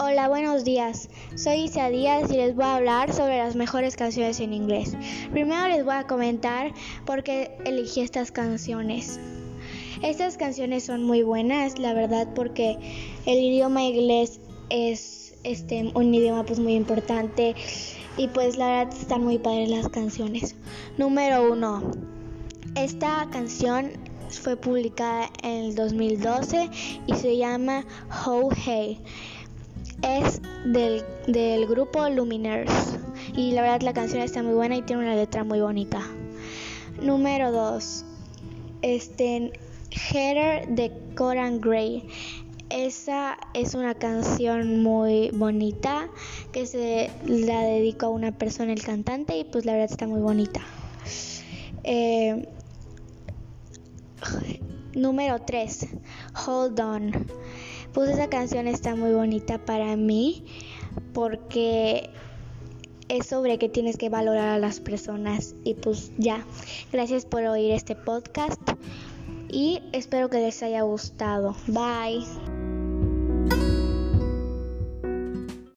Hola, buenos días. Soy Isa Díaz y les voy a hablar sobre las mejores canciones en inglés. Primero les voy a comentar por qué elegí estas canciones. Estas canciones son muy buenas, la verdad, porque el idioma inglés es este, un idioma pues muy importante y pues la verdad están muy padres las canciones. Número uno. Esta canción fue publicada en el 2012 y se llama How Hey. Es del, del grupo Luminers y la verdad la canción está muy buena y tiene una letra muy bonita. Número 2. Este Header de Coran Gray. Esa es una canción muy bonita que se la dedico a una persona, el cantante, y pues la verdad está muy bonita. Eh, Número 3. Hold On. Pues esa canción está muy bonita para mí porque es sobre que tienes que valorar a las personas. Y pues ya, gracias por oír este podcast y espero que les haya gustado. Bye.